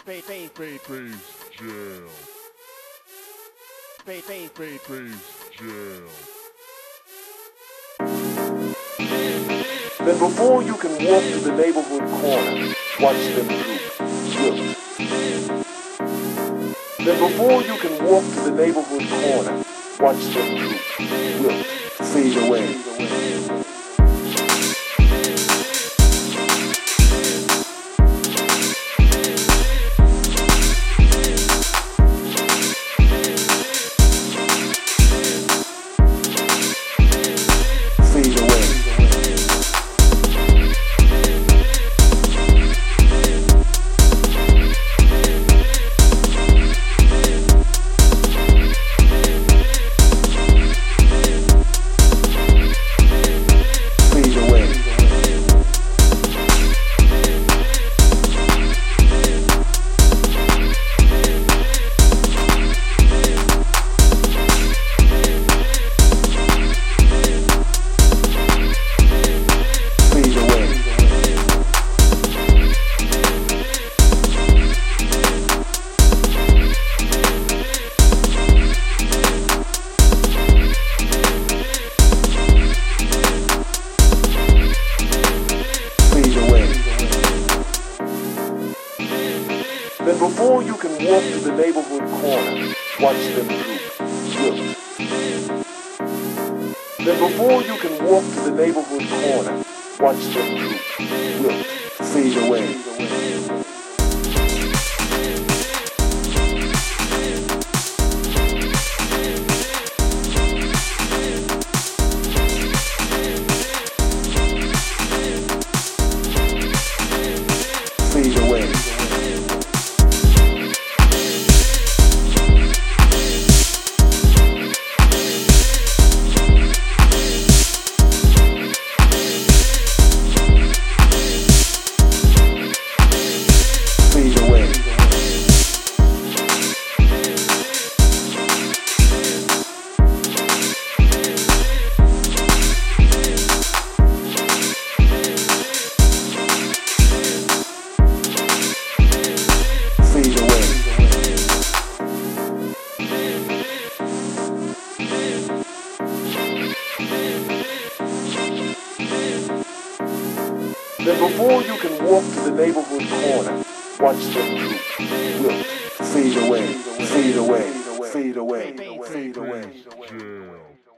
Space, jail. space, jail. Then before you can walk to the neighborhood corner, watch them droop. Wilt. Then before you can walk to the neighborhood corner, watch them droop. Then you can walk to the neighborhood corner, watch them droop. Then before you can walk to the neighborhood corner, watch them droop. Then before you can walk to the neighborhood corner, watch them. Wilt. Fade away. Fade away. Fade away. Fade away. Jail.